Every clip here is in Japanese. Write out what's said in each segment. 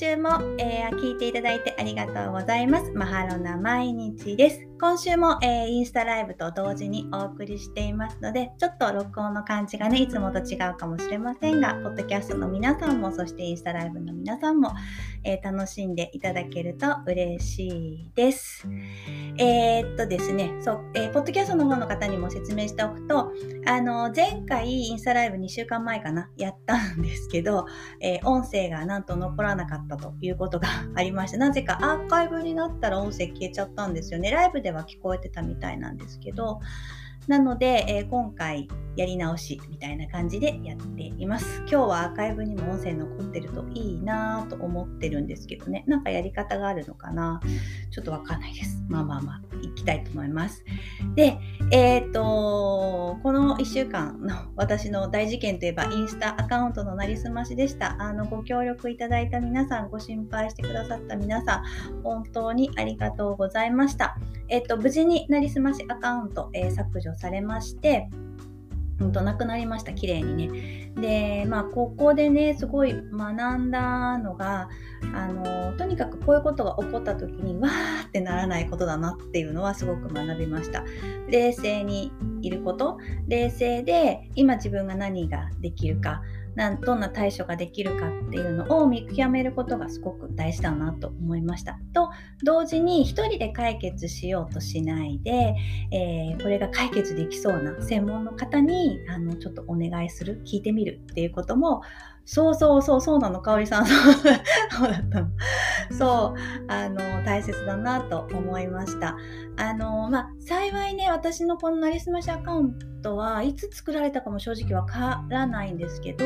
週も、えー、聞いていただいてありがとうございます。マハロな毎日です。今週も、えー、インスタライブと同時にお送りしていますので、ちょっと録音の感じがね、いつもと違うかもしれませんが、ポッドキャストの皆さんも、そしてインスタライブの皆さんも、えー、楽しんでいただけると嬉しいです。えー、っとですね、そう、えー、ポッドキャストの方の方にも説明しておくと、あの、前回インスタライブ2週間前かな、やったんですけど、えー、音声がなんと残らなかったということがありまして、なぜかアーカイブになったら音声消えちゃったんですよね。ライブでは聞こえてたみたいなんですけど、なので、えー、今回やり直しみたいな感じでやっています。今日はアーカイブにも音声残ってるといいなと思ってるんですけどね、なんかやり方があるのかな？ちょっとわかんないです。まあまあまあ、いきたいと思います。で、えっ、ー、と、この1週間の 私の大事件といえば、インスタアカウントのなりすましでした。あの、ご協力いただいた皆さん、ご心配してくださった皆さん、本当にありがとうございました。えっ、ー、と、無事になりすましアカウント、えー、削除されまして、うんとなくなりました綺麗にね。でまあここでねすごい学んだのがあのとにかくこういうことが起こった時にわーってならないことだなっていうのはすごく学びました。冷静にいること冷静で今自分が何ができるかどんな対処ができるかっていうのを見極めることがすごく大事だなと思いました。と同時に一人で解決しようとしないで、えー、これが解決できそうな専門の方にあのちょっとお願いする聞いてみるっていうこともそうそうそうそうなのかおりさん。そうだったの。そうあの大切だなと思いました。あのまあ幸いね私のこのなりすましアカウントはいつ作られたかも正直わからないんですけど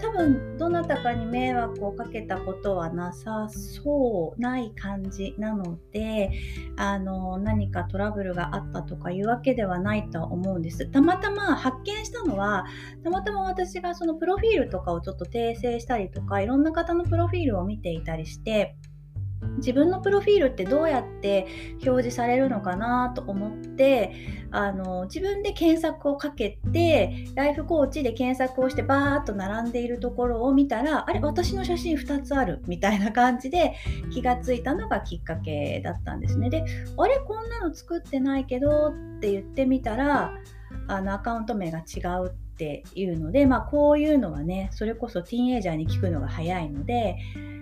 多分どなたかに迷惑をかけたことはなさそうない感じなのであの何かトラブルがあったとかいうわけではないと思うんです。たまたま発見したのはたまたま私がそのプロフィールとかをちょっと訂正したりとかいろんな方のプロフィールを見ていたりして自分のプロフィールってどうやって表示されるのかなと思ってあの自分で検索をかけてライフコーチで検索をしてバーッと並んでいるところを見たらあれ私の写真2つあるみたいな感じで気がついたのがきっかけだったんですね。であれこんなの作ってないけどって言ってみたらあのアカウント名が違うっていうので、まあ、こういうのはねそれこそティーンエイジャーに聞くのが早いので、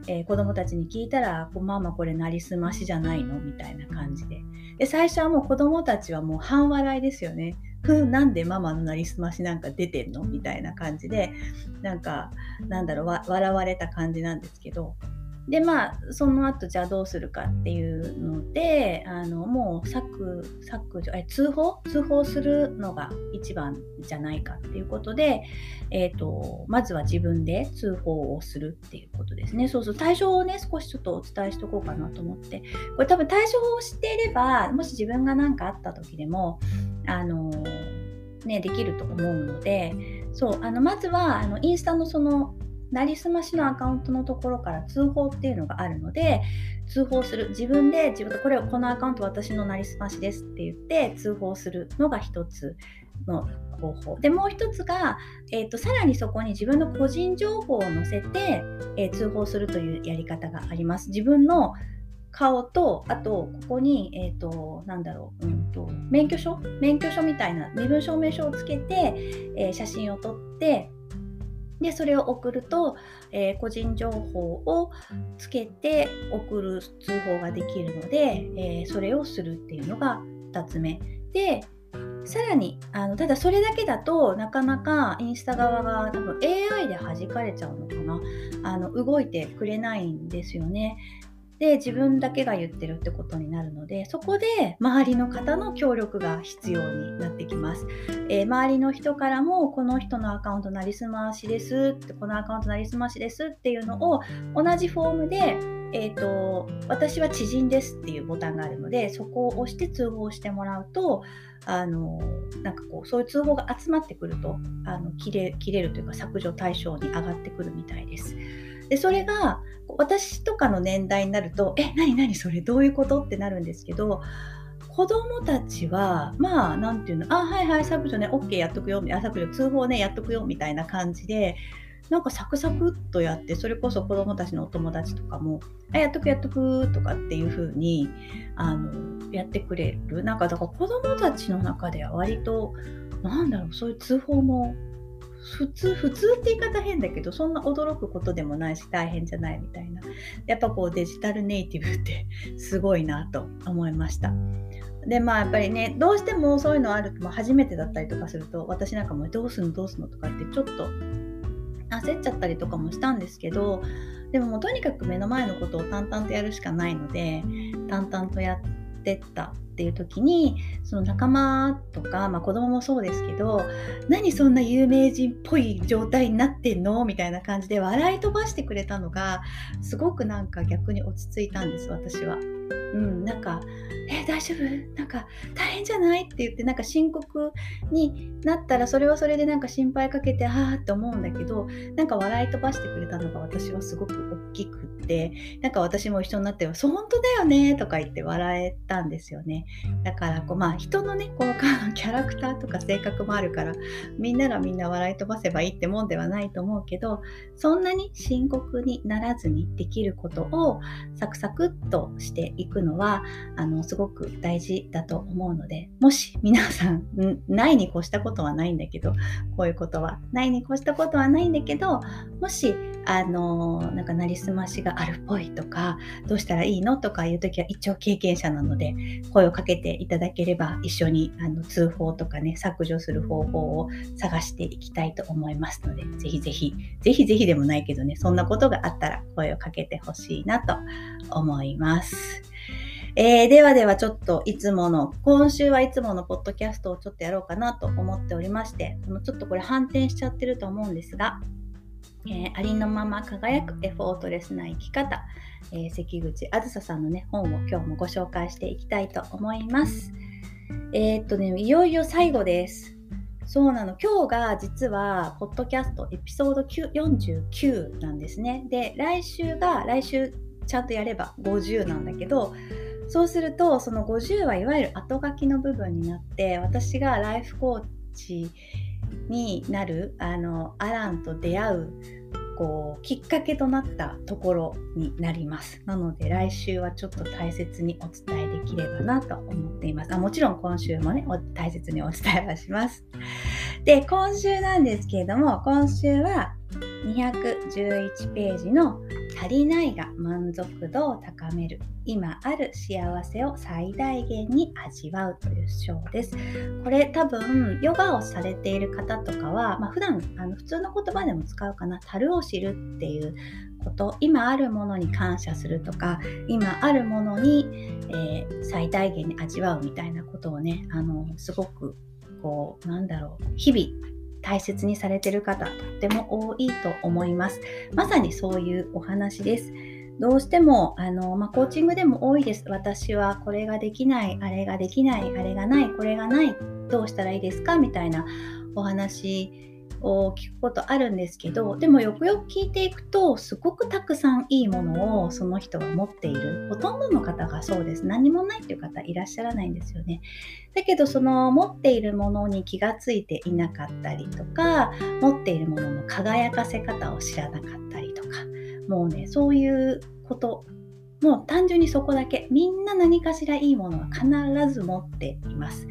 えー、子供たちに聞いたら「ママこれなりすましじゃないの?」みたいな感じでで最初はもう子供たちはもう半笑いですよね。ふなんでママのなりすましなんか出てんの？みたいな感じでなんかなんだろう笑われた感じなんですけどでまあその後じゃあどうするかっていうのであのもう削削除え通報？通報するのが一番じゃないかっていうことで、えーと、まずは自分で通報をするっていうことですね。そうそう対処をね少しちょっとお伝えしとこうかなと思って。これ多分対処を知っていればもし自分が何かあった時でもあのねできると思うのでそうあのまずはあのインスタのそのなりすましのアカウントのところから通報っていうのがあるので通報する自分で自分でこれをこのアカウント私のなりすましですって言って通報するのが一つの方法。でもう一つが、えーと、さらにそこに自分の個人情報を載せて、えー、通報するというやり方があります。自分の顔とあとここに、えーと、なんだろう、うんと、免許証？免許証みたいな身分証明書をつけて、えー、写真を撮ってでそれを送ると、えー、個人情報をつけて送る通報ができるので、えー、それをするっていうのが2つ目。でさらにあのただそれだけだとなかなかインスタ側が多分 AI で弾かれちゃうのかな。あの動いてくれないんですよね。で自分だけが言ってるってことになるのでそこで周りの方の協力が必要になってきます、えー、周りの人からもこの人のアカウントなりすましですってこのアカウントなりすましですっていうのを同じフォームでえーと、私は知人ですっていうボタンがあるのでそこを押して通報してもらうとあのなんかこうそういう通報が集まってくるとあの切れ切れるというか削除対象に上がってくるみたいです。でそれが私とかの年代になるとえ何何それどういうこと？ってなるんですけど子供たちはまあ何て言うの？あはいはい削除ね OK やっとくよ。あ削除通報ねやっとくよ。みたいな感じでなんかサクサクっとやってそれこそ子どもたちのお友達とかも「あやっとくやっとく」とかっていう風にあのやってくれる。なんかだから子どもたちの中では割となんだろうそういう通報も普通普通って言い方変だけどそんな驚くことでもないし大変じゃないみたいな。やっぱこうデジタルネイティブってすごいなと思いました。でまあやっぱりねどうしてもそういうのあると、初めてだったりとかすると私なんかもどうすんのどうすんのとかってちょっと焦っちゃったりとかもしたんですけどでももうとにかく目の前のことを淡々とやるしかないので淡々とやってったっていう時にその仲間とか、まあ、子供もそうですけど何そんな有名人っぽい状態になってんの？みたいな感じで笑い飛ばしてくれたのがすごくなんか逆に落ち着いたんです私は。うん、なんか「え大丈夫？なんか大変じゃない?」って言ってなんか深刻になったらそれはそれでなんか心配かけてああって思うんだけどなんか笑い飛ばしてくれたのが私はすごく大きくってなんか私も一緒になって「そう本当だよね」とか言って笑えたんですよね。だからこうまあ人のねこのキャラクターとか性格もあるからみんながみんな笑い飛ばせばいいってもんではないと思うけどそんなに深刻にならずにできることをサクサクっとしていくのはあのすごく大事だと思うのでもし皆さんないに越したことはないんだけどこういうことはないに越したことはないんだけどもしあのなんかなりすましがあるっぽいとかどうしたらいいのとかいう時は一応経験者なので声をかけていただければ一緒にあの通報とかね削除する方法を探していきたいと思いますのでぜひぜひぜひぜひでもないけどねそんなことがあったら声をかけてほしいなと思います。えー、ではではちょっといつもの、今週はいつものポッドキャストをちょっとやろうかなと思っておりまして、このちょっとこれ反転しちゃってると思うんですが、えー、ありのまま輝くエフォートレスな生き方、えー、関口あずささんのね、本を今日もご紹介していきたいと思います。えー、っとね、いよいよ最後です。そうなの。今日が実は、ポッドキャストエピソード49なんですね。で、来週が、来週ちゃんとやれば50なんだけど、そうするとその50はいわゆる後書きの部分になって私がライフコーチになるあのアランと出会うこうきっかけとなったところになります。なので来週はちょっと大切にお伝えできればなと思っています。あもちろん今週もね大切にお伝えはします。で今週なんですけれども今週は211ページの足りないが満足度を高める。今ある幸せを最大限に味わうという章です。これ多分ヨガをされている方とかは、まあ、普段あの普通の言葉でも使うかな。樽を知るっていうこと。今あるものに感謝するとか。今あるものに、えー、最大限に味わうみたいなことをねあのすごくこうなんだろう。日々大切にされてる方とっても多いと思います。まさにそういうお話です。どうしてもあの、まあ、コーチングでも多いです。私はこれができない、あれができない、あれがない、これがない、どうしたらいいですか？みたいなお話聞くことあるんですけどでもよくよく聞いていくとすごくたくさんいいものをその人は持っている。ほとんどの方がそうです。何もないっていう方いらっしゃらないんですよね。だけどその持っているものに気がついていなかったりとか持っているものの輝かせ方を知らなかったりとかもうねそういうこともう単純にそこだけ。みんな何かしらいいものは必ず持っています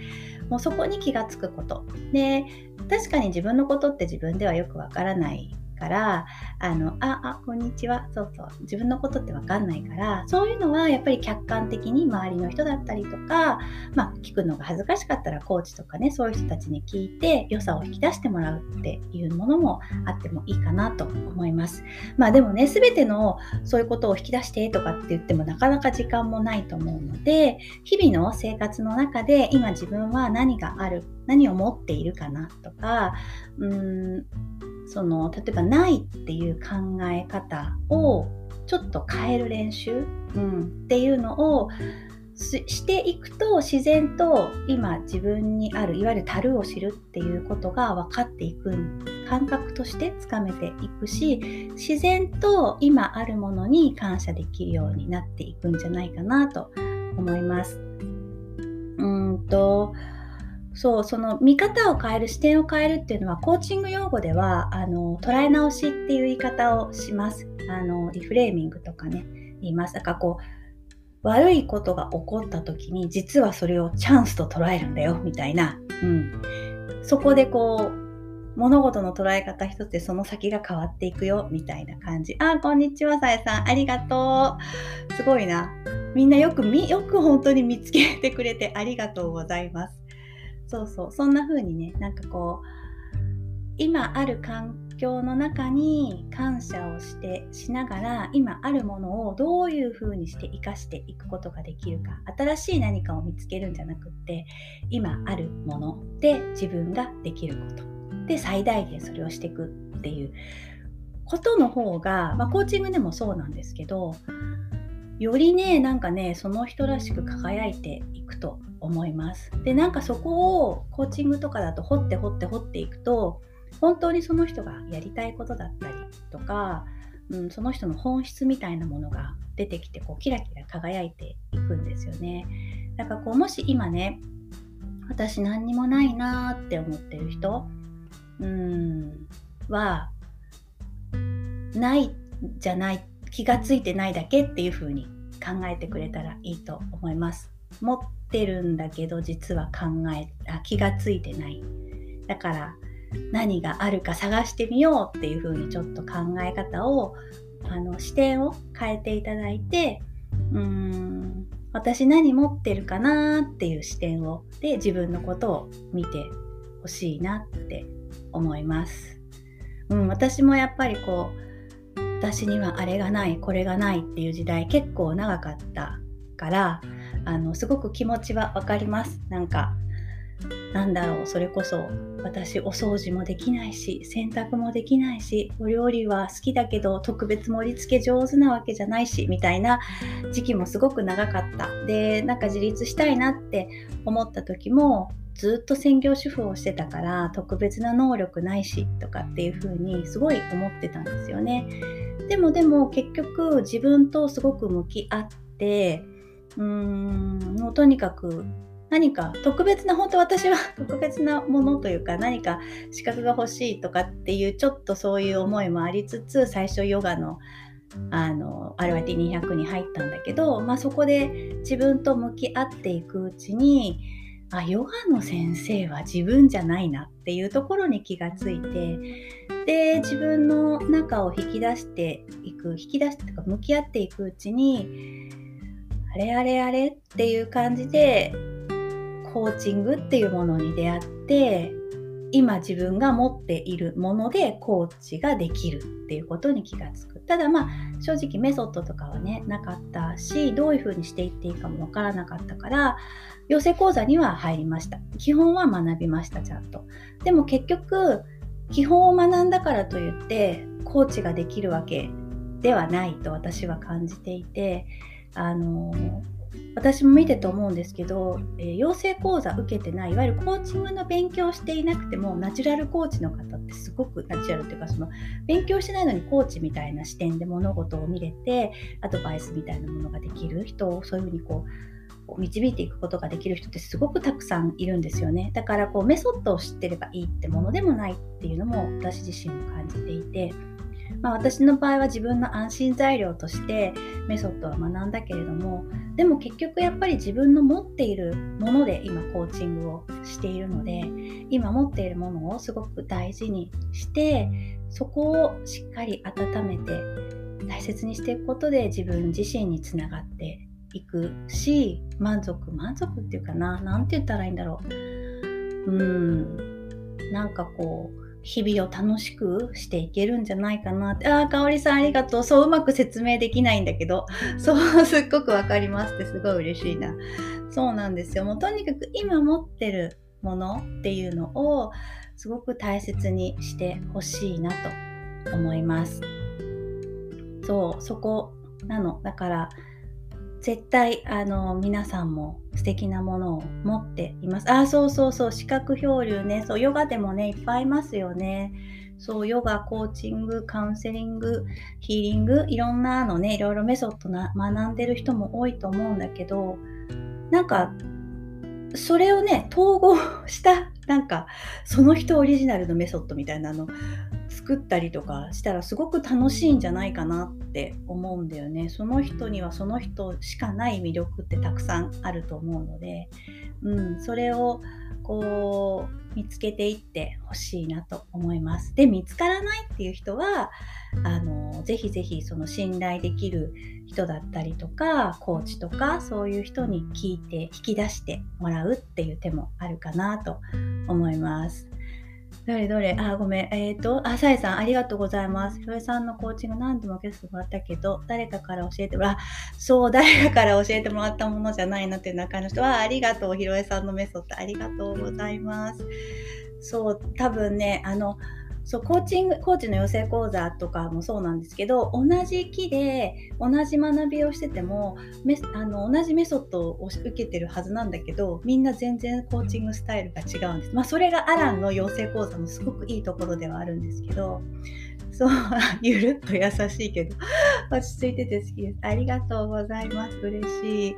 もうそこに気がつくこと。で確かに自分のことって自分ではよくわからないからあのああこんにちはそうそう自分のことって分かんないからそういうのはやっぱり客観的に周りの人だったりとか、まあ、聞くのが恥ずかしかったらコーチとかねそういう人たちに聞いて良さを引き出してもらうっていうものもあってもいいかなと思います。まあでもね全てのそういうことを引き出してとかって言ってもなかなか時間もないと思うので日々の生活の中で今自分は何がある何を持っているかなとかうーんその例えばないっていう考え方をちょっと変える練習、うん、っていうのをしていくと自然と今自分にあるいわゆる樽を知るっていうことが分かっていく感覚としてつかめていくし自然と今あるものに感謝できるようになっていくんじゃないかなと思います。うんとそうその見方を変える視点を変えるっていうのはコーチング用語ではあの捉え直しっていう言い方をします。あのリフレーミングとかね言います。だからこう悪いことが起こった時に実はそれをチャンスと捉えるんだよみたいな、うん、そこでこう物事の捉え方一つでその先が変わっていくよみたいな感じ。あこんにちはさえさん。ありがとう。すごいな。みんなよくみよく本当に見つけてくれてありがとうございます。そうそうそんな風にねなんかこう今ある環境の中に感謝をしてしながら今あるものをどういう風にして生かしていくことができるか新しい何かを見つけるんじゃなくって今あるもので自分ができること。で最大限それをしていくっていうことの方が、まあ、コーチングでもそうなんですけどよりねなんかねその人らしく輝いていくと思います。でなんかそこをコーチングとかだと掘って掘って掘っていくと本当にその人がやりたいことだったりとか、うん、その人の本質みたいなものが出てきてこうキラキラ輝いていくんですよね。だかこうもし今ね私何にもないなーって思ってる人うんはないじゃない気がついてないだけっていう風に考えてくれたらいいと思います。持ってるんだけど実は考えあ気がついてない。だから何があるか探してみようっていう風にちょっと考え方をあの視点を変えていただいてうーん私何持ってるかなっていう視点をで自分のことを見てほしいなって思います。うん、私もやっぱりこう私にはあれがないこれがないっていう時代結構長かったからあのすごく気持ちは分かりますなんかなんだろうそれこそ私お掃除もできないし洗濯もできないしお料理は好きだけど特別盛り付け上手なわけじゃないしみたいな時期もすごく長かったでなんか自立したいなって思った時もずっと専業主婦をしてたから特別な能力ないしとかっていう風にすごい思ってたんですよね。でもでも結局自分とすごく向き合ってうーん。もうとにかく何か特別な本当私は 特別なものというか何か資格が欲しいとかっていうちょっとそういう思いもありつつ最初ヨガのあの RYT200 に入ったんだけど、まあ、そこで自分と向き合っていくうちにあヨガの先生は自分じゃないなっていうところに気がついてで自分の中を引き出していく引き出してとか向き合っていくうちにあれあれあれっていう感じでコーチングっていうものに出会って今自分が持っているものでコーチができるっていうことに気がつく。ただまあ正直メソッドとかはねなかったしどういうふうにしていっていいかもわからなかったから養成講座には入りました。基本は学びましたちゃんと。でも結局基本を学んだからといってコーチができるわけではないと私は感じていてあの私も見てと思うんですけど、えー、養成講座受けてないいわゆるコーチングの勉強していなくてもナチュラルコーチの方ってすごくナチュラルというかその勉強してないのにコーチみたいな視点で物事を見れてアドバイスみたいなものができる人をそういうふうにこう導いていくことができる人ってすごくたくさんいるんですよね。だからこうメソッドを知ってればいいってものでもないっていうのも私自身も感じていて。まあ、私の場合は自分の安心材料としてメソッドは学んだけれどもでも結局やっぱり自分の持っているもので今コーチングをしているので今持っているものをすごく大事にしてそこをしっかり温めて大切にしていくことで自分自身につながっていくし満足満足っていうかな何て言ったらいいんだろう。うん。なんかこう日々を楽しくしていけるんじゃないかなって。ああ、かおりさんありがとう。そう、うまく説明できないんだけど、そう、すっごくわかりますってすごい嬉しいな。そうなんですよ。もうとにかく今持ってるものっていうのをすごく大切にしてほしいなと思います。そう、そこなの。だから、絶対あの皆さんも素敵なものを持っています。あ、そうそうそう、視覚漂流ね。そう、ヨガでもね、いっぱいいますよね。そう、ヨガ、コーチング、カウンセリング、ヒーリング、いろんなのね、いろいろメソッドな学んでる人も多いと思うんだけど、なんか、それをね統合したなんかその人オリジナルのメソッドみたいなの作ったりとかしたらすごく楽しいんじゃないかなって思うんだよね。その人にはその人しかない魅力ってたくさんあると思うので、うん、それをこう見つけていってほしいなと思います。で見つからないっていう人はあのぜひぜひその信頼できる人だったりとかコーチとかそういう人に聞いて引き出してもらうっていう手もあるかなと思います。どれどれ？あ、ごめん。えっ、ー、と、あ、さえさん、ありがとうございます。ひろえさんのコーチング何度も受けてもらったけど、誰かから教えてもらそう、誰かから教えてもらったものじゃないなっていう中の人は、ありがとう、ひろえさんのメソッド、ありがとうございます。そう、多分ね、あの、そうコーチングコーチの養成講座とかもそうなんですけど同じ木で同じ学びをしててもメあの同じメソッドを受けてるはずなんだけどみんな全然コーチングスタイルが違うんです。まあ、それがアランの養成講座のすごくいいところではあるんですけどそう ゆるっと優しいけど 落ち着いてて好きです。ありがとうございます。嬉しい。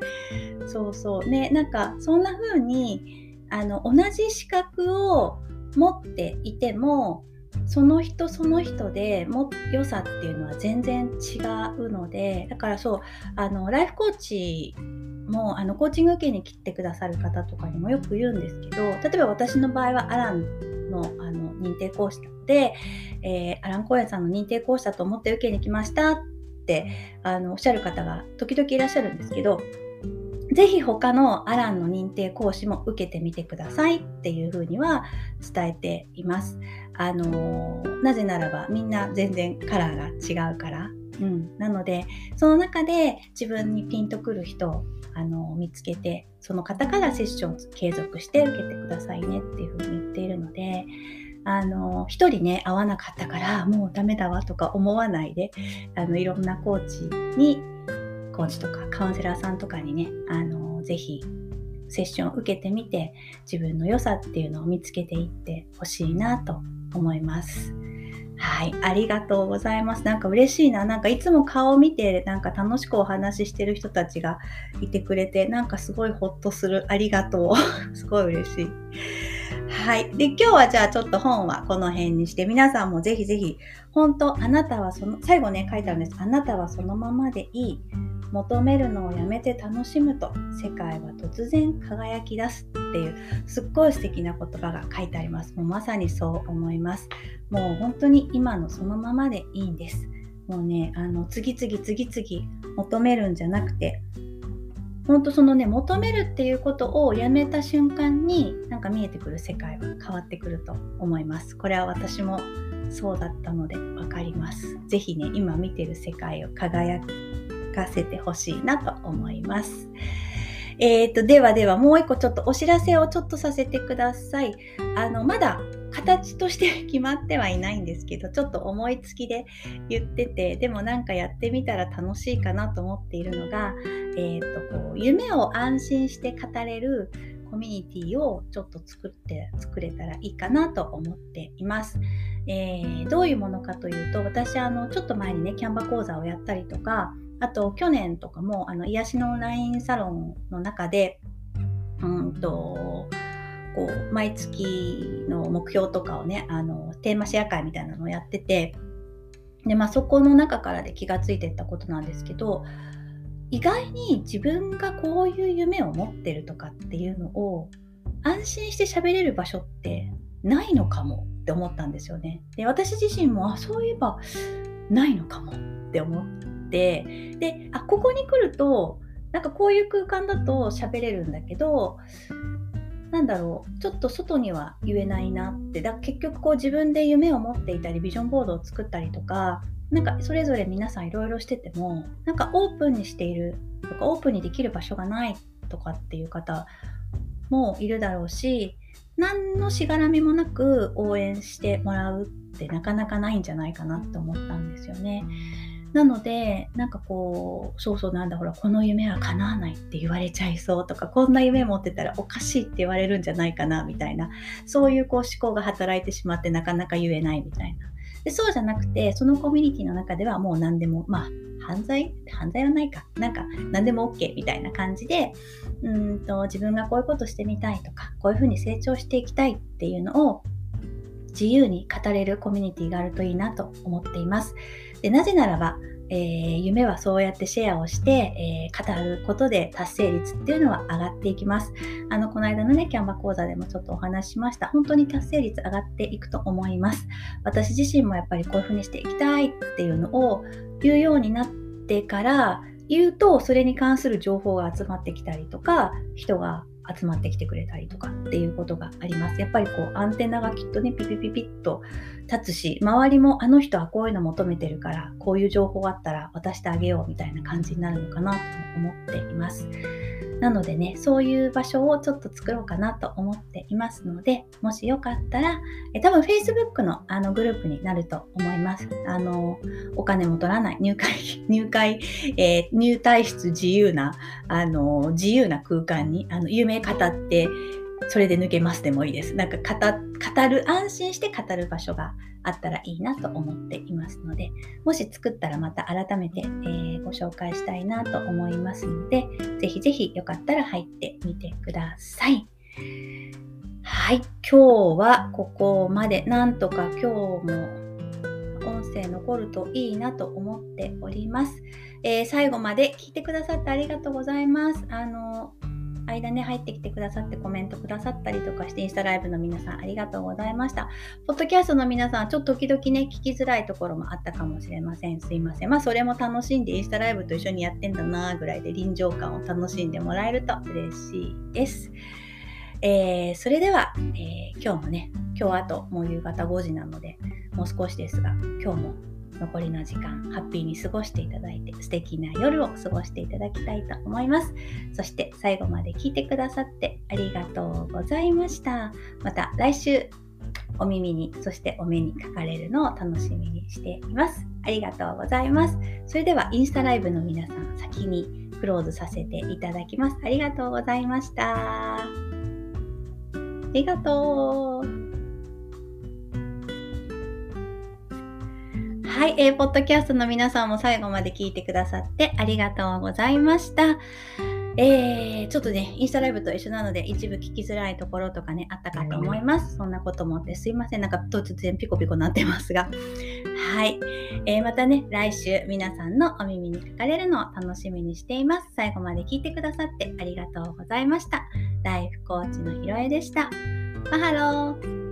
そうそうねなんかそんな風にあの同じ資格を持っていてもその人その人でも良さっていうのは全然違うのでだからそうあのライフコーチもあのコーチング受けに来てくださる方とかにもよく言うんですけど例えば私の場合はアランのあの認定講師なので、えー、アラン・コエンさんの認定講師だと思って受けに来ましたってあのおっしゃる方が時々いらっしゃるんですけどぜひ他のアランの認定講師も受けてみてくださいっていうふうには伝えています。あのなぜならばみんな全然カラーが違うから。うん、なのでその中で自分にピンとくる人をあの見つけてその方からセッションを継続して受けてくださいねっていうふうに言っているのであの一人ね合わなかったからもうダメだわとか思わないであのいろんなコーチにコーチとかカウンセラーさんとかにね、あのぜひセッションを受けてみて自分の良さっていうのを見つけていってほしいなと思います。はい、ありがとうございます。なんか嬉しいな。なんかいつも顔を見て、なんか楽しくお話ししてる人たちがいてくれて、なんかすごいホッとする。ありがとう。すごい嬉しい。はい。で、今日はじゃあちょっと本はこの辺にして、皆さんもぜひぜひ、本当あなたはその、最後ね、書いてあるんです。あなたはそのままでいい。求めるのをやめて楽しむと世界は突然輝き出すっていうすっごい素敵な言葉が書いてありますもうまさにそう思いますもう本当に今のそのままでいいんですもうねあの次々次々求めるんじゃなくて本当そのね求めるっていうことをやめた瞬間になんか見えてくる世界は変わってくると思いますこれは私もそうだったので分かります是非ね今見てる世界を輝かせてほしいなと思います。えーと、ではではもう一個ちょっとお知らせをちょっとさせてください。あのまだ形として決まってはいないんですけどちょっと思いつきで言っててでもなんかやってみたら楽しいかなと思っているのが、えーと、こう夢を安心して語れるコミュニティをちょっと作って作れたらいいかなと思っています。えー、どういうものかというと私あのちょっと前にねキャンバ講座をやったりとかあと去年とかもあの癒しのオンラインサロンの中でうんとこう毎月の目標とかをねあのテーマシェア会みたいなのをやっててで、まあ、そこの中からで気がついてったことなんですけど意外に自分がこういう夢を持ってるとかっていうのを安心して喋れる場所ってないのかもって思ったんですよね。で私自身もあそういえばないのかもって思ってであここに来るとなんかこういう空間だと喋れるんだけどなんだろうちょっと外には言えないなってだ結局こう自分で夢を持っていたりビジョンボードを作ったりとかなんかそれぞれ皆さんいろいろしててもなんかオープンにしているとかオープンにできる場所がないとかっていう方もいるだろうし何のしがらみもなく応援してもらうってなかなかないんじゃないかなって思ったんですよね。なのでなんかこうそうそうなんだほらこの夢は叶わないって言われちゃいそうとかこんな夢持ってたらおかしいって言われるんじゃないかなみたいな。そういうこう思考が働いてしまってなかなか言えないみたいな。でそうじゃなくてそのコミュニティの中ではもう何でもまあ犯罪？犯罪はないか。なんか何でも OK みたいな感じでうんと自分がこういうことしてみたいとかこういうふうに成長していきたいっていうのを自由に語れるコミュニティがあるといいなと思っています。でなぜならばえー、夢はそうやってシェアをして、えー、語ることで達成率っていうのは上がっていきます。あの、この間のね、キャンバ講座でもちょっとお話ししました。本当に達成率上がっていくと思います。私自身もやっぱりこういうふうにしていきたいっていうのを言うようになってから言うと、それに関する情報が集まってきたりとか、人が集まってきてくれたりとかっていうことがあります。やっぱりこうアンテナがきっとねピピピピッと立つし周りもあの人はこういうの求めてるからこういう情報あったら渡してあげようみたいな感じになるのかなと思っています。なのでね、そういう場所をちょっと作ろうかなと思っていますので、もしよかったら、え多分 Facebook のあのグループになると思います。あの、お金も取らない、入会、入会、えー、入退出自由な、あの、自由な空間に、あの、有名語ってそれで抜けますでもいいです。なんか語る、安心して語る場所があったらいいなと思っていますので、もし作ったらまた改めて、えー、ご紹介したいなと思いますので、ぜひぜひよかったら入ってみてください。はい、今日はここまで、なんとか今日も音声残るといいなと思っております。えー、最後まで聞いてくださってありがとうございます。あの間ね、入ってきてくださってコメントくださったりとかして、インスタライブの皆さんありがとうございました。ポッドキャストの皆さん、ちょっと時々ね、聞きづらいところもあったかもしれません。すいません。まあ、それも楽しんで、インスタライブと一緒にやってんだなぐらいで臨場感を楽しんでもらえると嬉しいです。えー、それでは、えー、今日もね、今日あともう夕方5時なので、もう少しですが、今日も残りの時間ハッピーに過ごしていただいて素敵な夜を過ごしていただきたいと思います。そして最後まで聞いてくださってありがとうございました。また来週お耳にそしてお目にかかれるのを楽しみにしています。ありがとうございます。それではインスタライブの皆さん先にクローズさせていただきます。ありがとうございました。ありがとう。はい、えー、ポッドキャストの皆さんも最後まで聞いてくださってありがとうございました。えー、ちょっとね、インスタライブと一緒なので、一部聞きづらいところとかね、あったかと思います。そんなこともってすいません。なんか突然ピコピコなってますが。はい。えー、またね、来週皆さんのお耳にかかれるのを楽しみにしています。最後まで聞いてくださってありがとうございました。ライフコーチのひろえでした。マハロー